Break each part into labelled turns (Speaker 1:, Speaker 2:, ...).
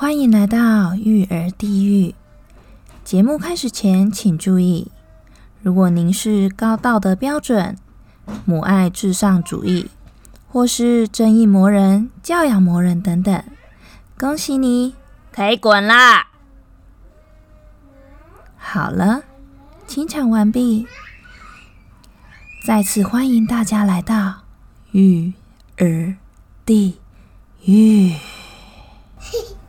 Speaker 1: 欢迎来到育儿地狱。节目开始前，请注意：如果您是高道德标准、母爱至上主义，或是正义魔人、教养魔人等等，恭喜你，
Speaker 2: 可以滚啦！
Speaker 1: 好了，清场完毕。再次欢迎大家来到育儿地狱。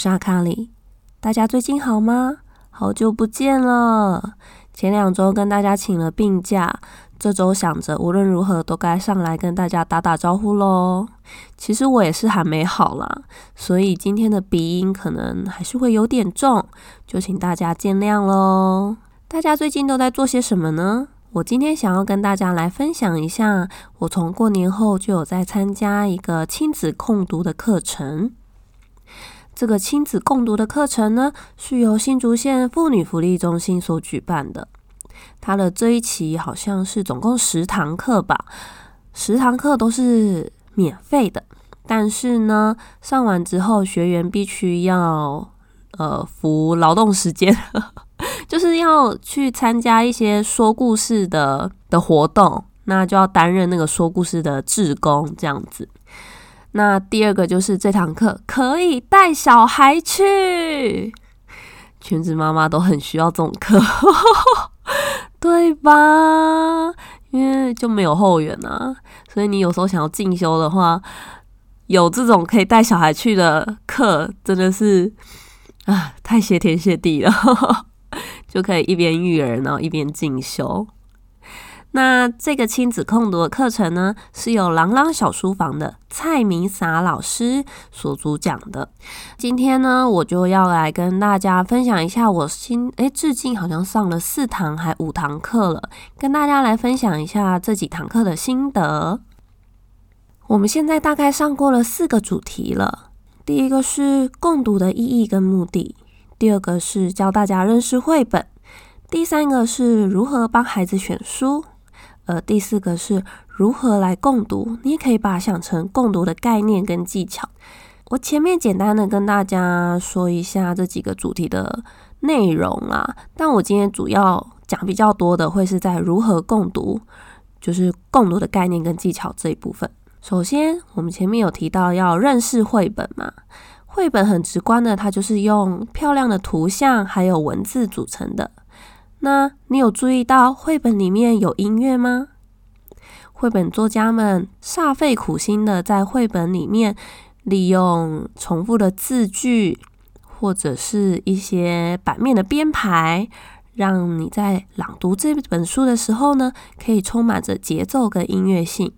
Speaker 3: 是阿卡里，大家最近好吗？好久不见了。前两周跟大家请了病假，这周想着无论如何都该上来跟大家打打招呼喽。其实我也是还没好啦，所以今天的鼻音可能还是会有点重，就请大家见谅喽。大家最近都在做些什么呢？我今天想要跟大家来分享一下，我从过年后就有在参加一个亲子共读的课程。这个亲子共读的课程呢，是由新竹县妇女福利中心所举办的。它的这一期好像是总共十堂课吧，十堂课都是免费的。但是呢，上完之后学员必须要呃服劳动时间，就是要去参加一些说故事的的活动，那就要担任那个说故事的志工这样子。那第二个就是这堂课可以带小孩去，全职妈妈都很需要这种课，对吧？因为就没有后援啊，所以你有时候想要进修的话，有这种可以带小孩去的课，真的是啊，太谢天谢地了，就可以一边育儿，然后一边进修。那这个亲子共读的课程呢，是由朗朗小书房的蔡明洒老师所主讲的。今天呢，我就要来跟大家分享一下我新诶，至今好像上了四堂还五堂课了，跟大家来分享一下这几堂课的心得。我们现在大概上过了四个主题了，第一个是共读的意义跟目的，第二个是教大家认识绘本，第三个是如何帮孩子选书。呃，第四个是如何来共读，你也可以把它想成共读的概念跟技巧。我前面简单的跟大家说一下这几个主题的内容啦，但我今天主要讲比较多的会是在如何共读，就是共读的概念跟技巧这一部分。首先，我们前面有提到要认识绘本嘛，绘本很直观的，它就是用漂亮的图像还有文字组成的。那你有注意到绘本里面有音乐吗？绘本作家们煞费苦心的在绘本里面利用重复的字句，或者是一些版面的编排，让你在朗读这本书的时候呢，可以充满着节奏跟音乐性。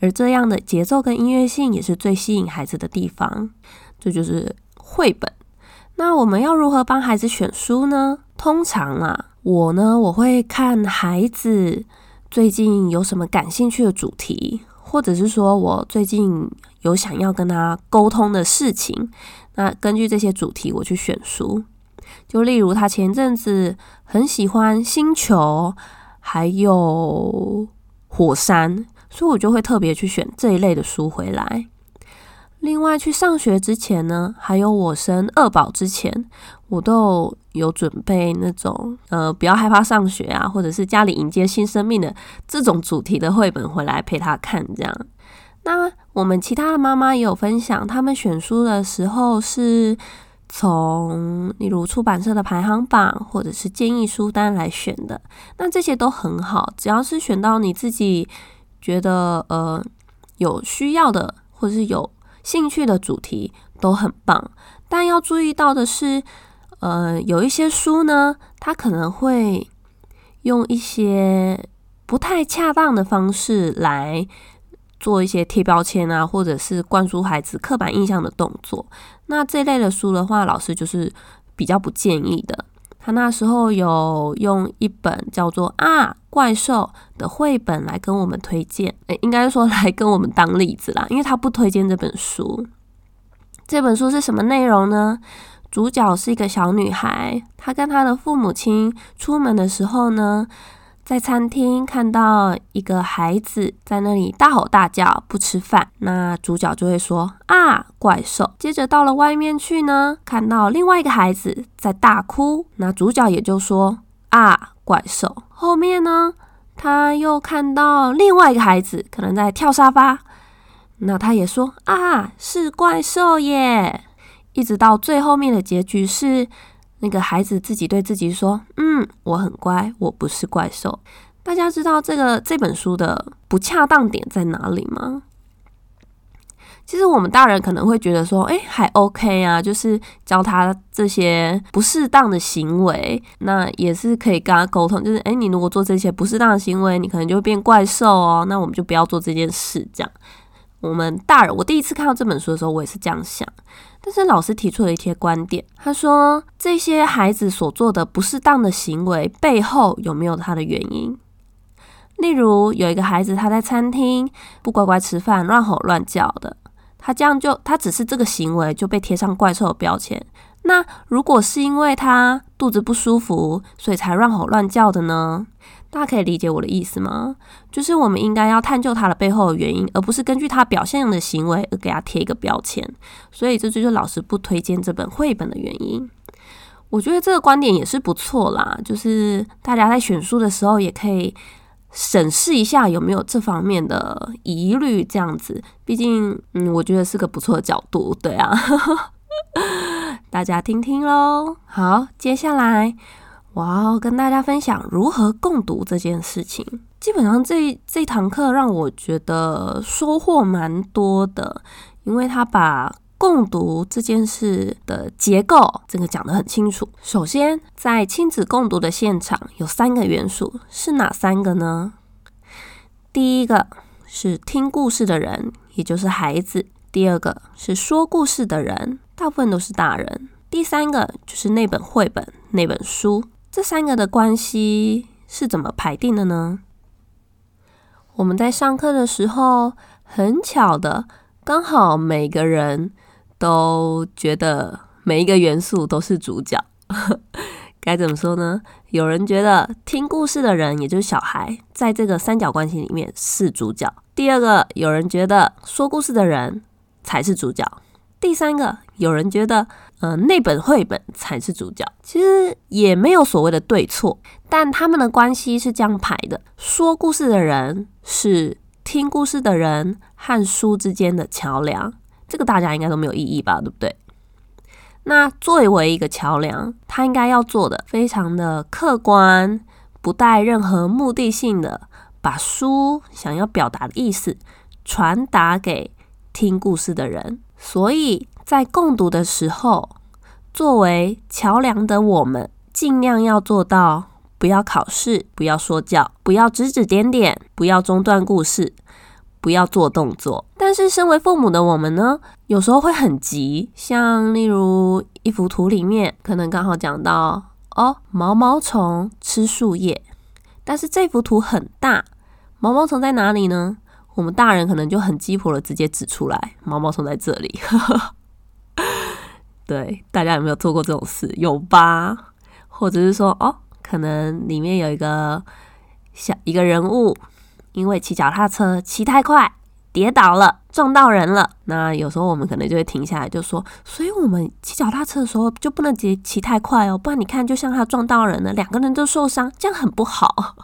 Speaker 3: 而这样的节奏跟音乐性也是最吸引孩子的地方。这就是绘本。那我们要如何帮孩子选书呢？通常啊。我呢，我会看孩子最近有什么感兴趣的主题，或者是说我最近有想要跟他沟通的事情，那根据这些主题我去选书。就例如他前阵子很喜欢星球，还有火山，所以我就会特别去选这一类的书回来。另外，去上学之前呢，还有我生二宝之前，我都有准备那种呃，不要害怕上学啊，或者是家里迎接新生命的这种主题的绘本回来陪他看。这样，那我们其他的妈妈也有分享，他们选书的时候是从例如出版社的排行榜或者是建议书单来选的。那这些都很好，只要是选到你自己觉得呃有需要的，或者是有。兴趣的主题都很棒，但要注意到的是，呃，有一些书呢，它可能会用一些不太恰当的方式来做一些贴标签啊，或者是灌输孩子刻板印象的动作。那这类的书的话，老师就是比较不建议的。他那时候有用一本叫做《啊怪兽》的绘本来跟我们推荐，诶，应该说来跟我们当例子啦，因为他不推荐这本书。这本书是什么内容呢？主角是一个小女孩，她跟她的父母亲出门的时候呢。在餐厅看到一个孩子在那里大吼大叫不吃饭，那主角就会说啊怪兽。接着到了外面去呢，看到另外一个孩子在大哭，那主角也就说啊怪兽。后面呢，他又看到另外一个孩子可能在跳沙发，那他也说啊是怪兽耶。一直到最后面的结局是。那个孩子自己对自己说：“嗯，我很乖，我不是怪兽。”大家知道这个这本书的不恰当点在哪里吗？其实我们大人可能会觉得说：“哎，还 OK 啊，就是教他这些不适当的行为，那也是可以跟他沟通。就是，哎，你如果做这些不适当的行为，你可能就会变怪兽哦。那我们就不要做这件事。这样，我们大人，我第一次看到这本书的时候，我也是这样想。”但是老师提出了一些观点，他说这些孩子所做的不适当的行为背后有没有他的原因？例如有一个孩子他在餐厅不乖乖吃饭，乱吼乱叫的，他这样就他只是这个行为就被贴上怪兽的标签。那如果是因为他肚子不舒服，所以才乱吼乱叫的呢？大家可以理解我的意思吗？就是我们应该要探究他的背后的原因，而不是根据他表现的行为而给他贴一个标签。所以这就是老师不推荐这本绘本的原因。我觉得这个观点也是不错啦，就是大家在选书的时候也可以审视一下有没有这方面的疑虑，这样子。毕竟，嗯，我觉得是个不错的角度，对啊。大家听听喽。好，接下来。我要跟大家分享如何共读这件事情。基本上这这堂课让我觉得收获蛮多的，因为他把共读这件事的结构这个讲得很清楚。首先，在亲子共读的现场有三个元素，是哪三个呢？第一个是听故事的人，也就是孩子；第二个是说故事的人，大部分都是大人；第三个就是那本绘本、那本书。这三个的关系是怎么排定的呢？我们在上课的时候，很巧的，刚好每个人都觉得每一个元素都是主角。该怎么说呢？有人觉得听故事的人，也就是小孩，在这个三角关系里面是主角。第二个，有人觉得说故事的人才是主角。第三个，有人觉得，呃，那本绘本才是主角。其实也没有所谓的对错，但他们的关系是这样排的：说故事的人是听故事的人和书之间的桥梁。这个大家应该都没有异议吧？对不对？那作为一个桥梁，他应该要做的非常的客观，不带任何目的性的，把书想要表达的意思传达给听故事的人。所以在共读的时候，作为桥梁的我们，尽量要做到不要考试，不要说教，不要指指点点，不要中断故事，不要做动作。但是身为父母的我们呢，有时候会很急，像例如一幅图里面，可能刚好讲到哦，毛毛虫吃树叶，但是这幅图很大，毛毛虫在哪里呢？我们大人可能就很鸡婆了，直接指出来毛毛虫在这里。对，大家有没有做过这种事？有吧？或者是说，哦，可能里面有一个小一个人物，因为骑脚踏车骑太快，跌倒了，撞到人了。那有时候我们可能就会停下来，就说，所以我们骑脚踏车的时候就不能骑骑太快哦，不然你看，就像他撞到人了，两个人都受伤，这样很不好。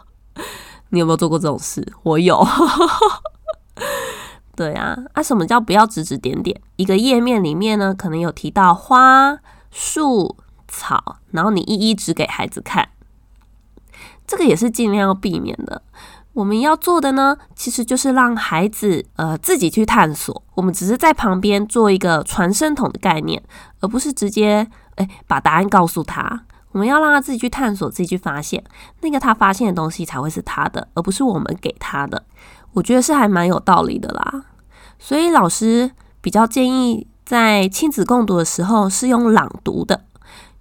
Speaker 3: 你有没有做过这种事？我有。对啊，啊，什么叫不要指指点点？一个页面里面呢，可能有提到花、树、草，然后你一一指给孩子看，这个也是尽量要避免的。我们要做的呢，其实就是让孩子呃自己去探索，我们只是在旁边做一个传声筒的概念，而不是直接哎把答案告诉他。我们要让他自己去探索，自己去发现，那个他发现的东西才会是他的，而不是我们给他的。我觉得是还蛮有道理的啦。所以老师比较建议在亲子共读的时候是用朗读的，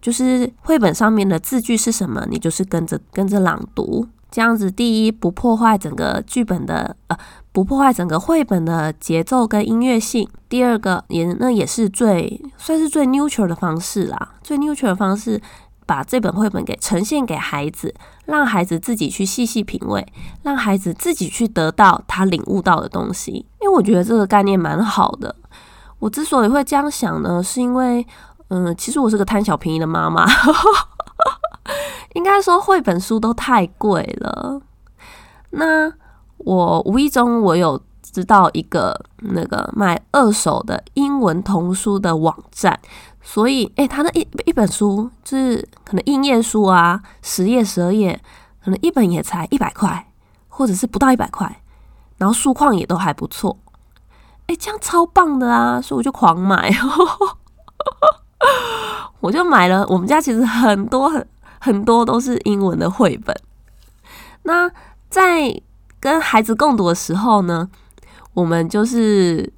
Speaker 3: 就是绘本上面的字句是什么，你就是跟着跟着朗读。这样子，第一不破坏整个剧本的呃，不破坏整个绘本的节奏跟音乐性。第二个也那也是最算是最 neutral 的方式啦，最 neutral 的方式，把这本绘本给呈现给孩子，让孩子自己去细细品味，让孩子自己去得到他领悟到的东西。因为我觉得这个概念蛮好的。我之所以会这样想呢，是因为嗯，其实我是个贪小便宜的妈妈。应该说绘本书都太贵了。那我无意中我有知道一个那个卖二手的英文童书的网站，所以诶，他的一一本书就是可能印页书啊，十页十二页，可能一本也才一百块，或者是不到一百块，然后书况也都还不错。诶，这样超棒的啊！所以我就狂买，我就买了。我们家其实很多很。很多都是英文的绘本。那在跟孩子共读的时候呢，我们就是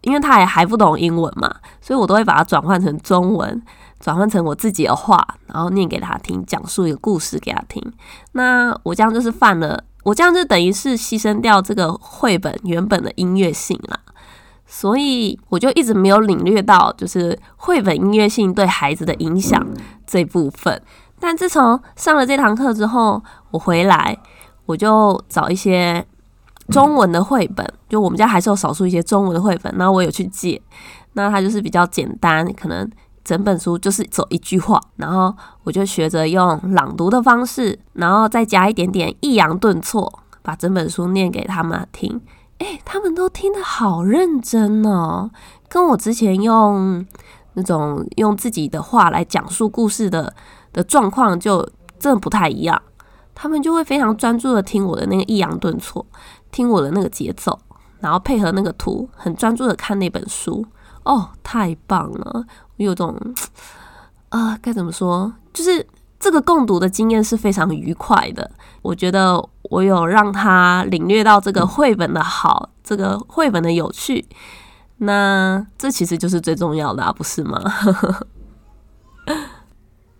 Speaker 3: 因为他也还不懂英文嘛，所以我都会把它转换成中文，转换成我自己的话，然后念给他听，讲述一个故事给他听。那我这样就是犯了，我这样就等于是牺牲掉这个绘本原本的音乐性啦。所以我就一直没有领略到，就是绘本音乐性对孩子的影响这部分。但自从上了这堂课之后，我回来我就找一些中文的绘本，就我们家还是有少数一些中文的绘本，然后我有去借。那它就是比较简单，可能整本书就是走一句话，然后我就学着用朗读的方式，然后再加一点点抑扬顿挫，把整本书念给他们听。诶，他们都听得好认真哦，跟我之前用那种用自己的话来讲述故事的。的状况就真的不太一样，他们就会非常专注的听我的那个抑扬顿挫，听我的那个节奏，然后配合那个图，很专注的看那本书。哦，太棒了！我有种啊，该怎么说？就是这个共读的经验是非常愉快的。我觉得我有让他领略到这个绘本的好，这个绘本的有趣。那这其实就是最重要的啊，不是吗？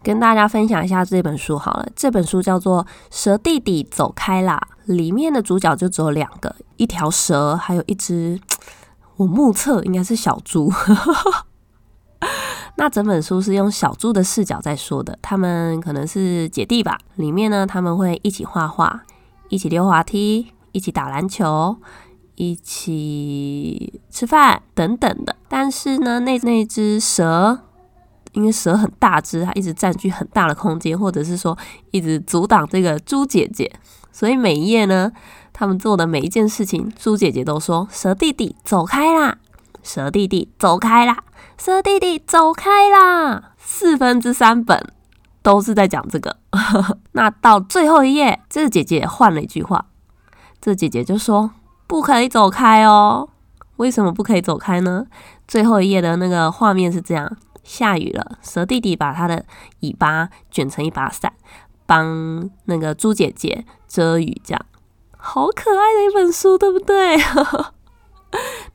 Speaker 3: 跟大家分享一下这本书好了，这本书叫做《蛇弟弟走开啦》，里面的主角就只有两个，一条蛇，还有一只 我目测应该是小猪。那整本书是用小猪的视角在说的，他们可能是姐弟吧。里面呢，他们会一起画画，一起溜滑梯，一起打篮球，一起吃饭等等的。但是呢，那那只蛇。因为蛇很大只，它一直占据很大的空间，或者是说一直阻挡这个猪姐姐，所以每一页呢，他们做的每一件事情，猪姐姐都说：“蛇弟弟走开啦，蛇弟弟走开啦，蛇弟弟走开啦。”四分之三本都是在讲这个。那到最后一页，这个姐姐换了一句话，这姐姐就说：“不可以走开哦。”为什么不可以走开呢？最后一页的那个画面是这样。下雨了，蛇弟弟把他的尾巴卷成一把伞，帮那个猪姐姐遮雨，这样好可爱的一本书，对不对？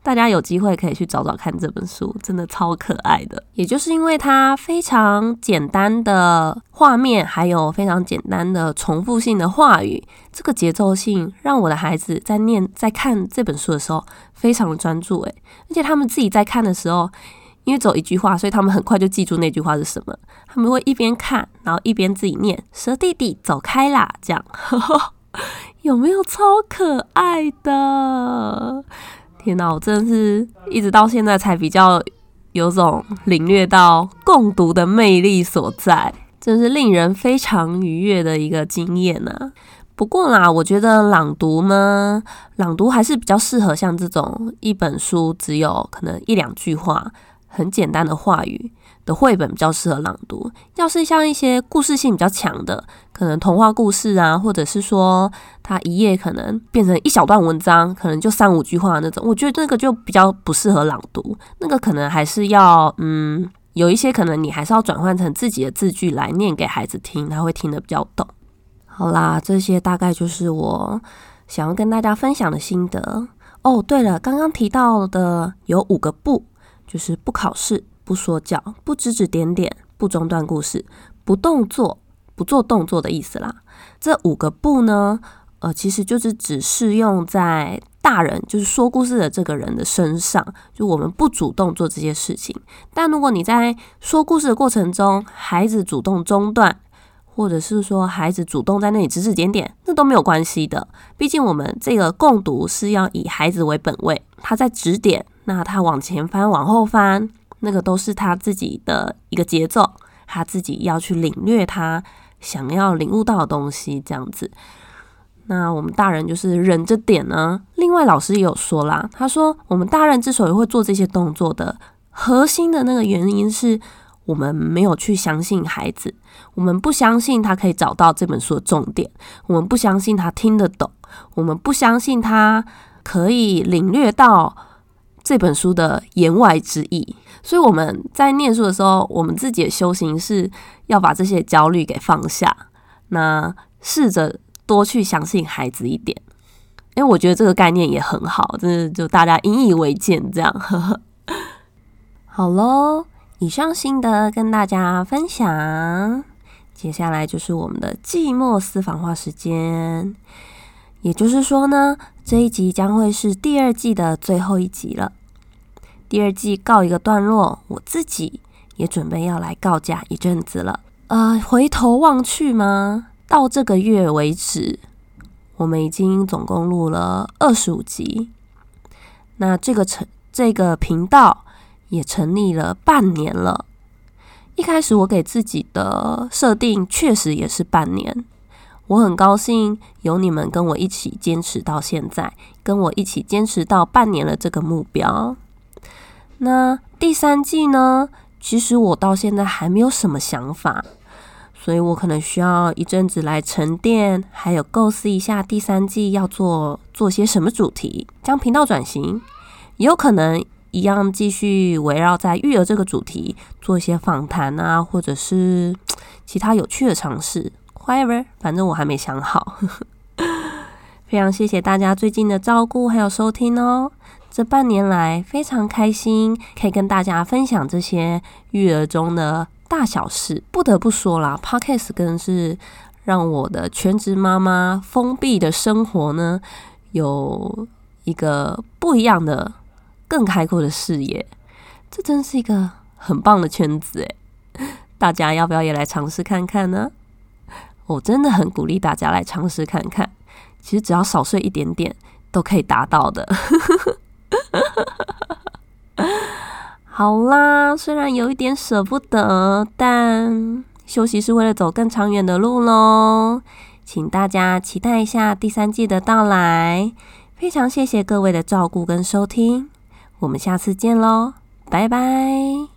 Speaker 3: 大家有机会可以去找找看这本书，真的超可爱的。也就是因为它非常简单的画面，还有非常简单的重复性的话语，这个节奏性让我的孩子在念、在看这本书的时候非常的专注。诶，而且他们自己在看的时候。因为走一句话，所以他们很快就记住那句话是什么。他们会一边看，然后一边自己念：“蛇弟弟走开啦！”这样 有没有超可爱的？天哪，我真是一直到现在才比较有种领略到共读的魅力所在，真是令人非常愉悦的一个经验呢。不过啦，我觉得朗读呢，朗读还是比较适合像这种一本书只有可能一两句话。很简单的话语的绘本比较适合朗读。要是像一些故事性比较强的，可能童话故事啊，或者是说它一页可能变成一小段文章，可能就三五句话那种，我觉得那个就比较不适合朗读。那个可能还是要，嗯，有一些可能你还是要转换成自己的字句来念给孩子听，他会听得比较懂。好啦，这些大概就是我想要跟大家分享的心得。哦，对了，刚刚提到的有五个不，就是不考试、不说教、不指指点点、不中断故事、不动作、不做动作的意思啦。这五个不呢，呃，其实就是只适用在大人，就是说故事的这个人的身上，就我们不主动做这些事情。但如果你在说故事的过程中，孩子主动中断。或者是说孩子主动在那里指指点点，那都没有关系的。毕竟我们这个共读是要以孩子为本位，他在指点，那他往前翻、往后翻，那个都是他自己的一个节奏，他自己要去领略他想要领悟到的东西，这样子。那我们大人就是忍着点呢。另外老师也有说啦，他说我们大人之所以会做这些动作的核心的那个原因是。我们没有去相信孩子，我们不相信他可以找到这本书的重点，我们不相信他听得懂，我们不相信他可以领略到这本书的言外之意。所以我们在念书的时候，我们自己的修行是要把这些焦虑给放下，那试着多去相信孩子一点。因为我觉得这个概念也很好，真的就大家引以为戒，这样。好喽。以上心得跟大家分享，接下来就是我们的寂寞私房话时间。也就是说呢，这一集将会是第二季的最后一集了。第二季告一个段落，我自己也准备要来告假一阵子了。呃，回头望去吗？到这个月为止，我们已经总共录了二十五集。那这个成这个频道。也成立了半年了。一开始我给自己的设定确实也是半年。我很高兴有你们跟我一起坚持到现在，跟我一起坚持到半年了这个目标。那第三季呢？其实我到现在还没有什么想法，所以我可能需要一阵子来沉淀，还有构思一下第三季要做做些什么主题，将频道转型，也有可能。一样继续围绕在育儿这个主题做一些访谈啊，或者是其他有趣的尝试。However，反正我还没想好。非常谢谢大家最近的照顾还有收听哦。这半年来非常开心，可以跟大家分享这些育儿中的大小事。不得不说啦，Podcast 更是让我的全职妈妈封闭的生活呢，有一个不一样的。更开阔的视野，这真是一个很棒的圈子诶，大家要不要也来尝试看看呢？我真的很鼓励大家来尝试看看，其实只要少睡一点点都可以达到的。好啦，虽然有一点舍不得，但休息是为了走更长远的路喽。请大家期待一下第三季的到来。非常谢谢各位的照顾跟收听。我们下次见喽，拜拜。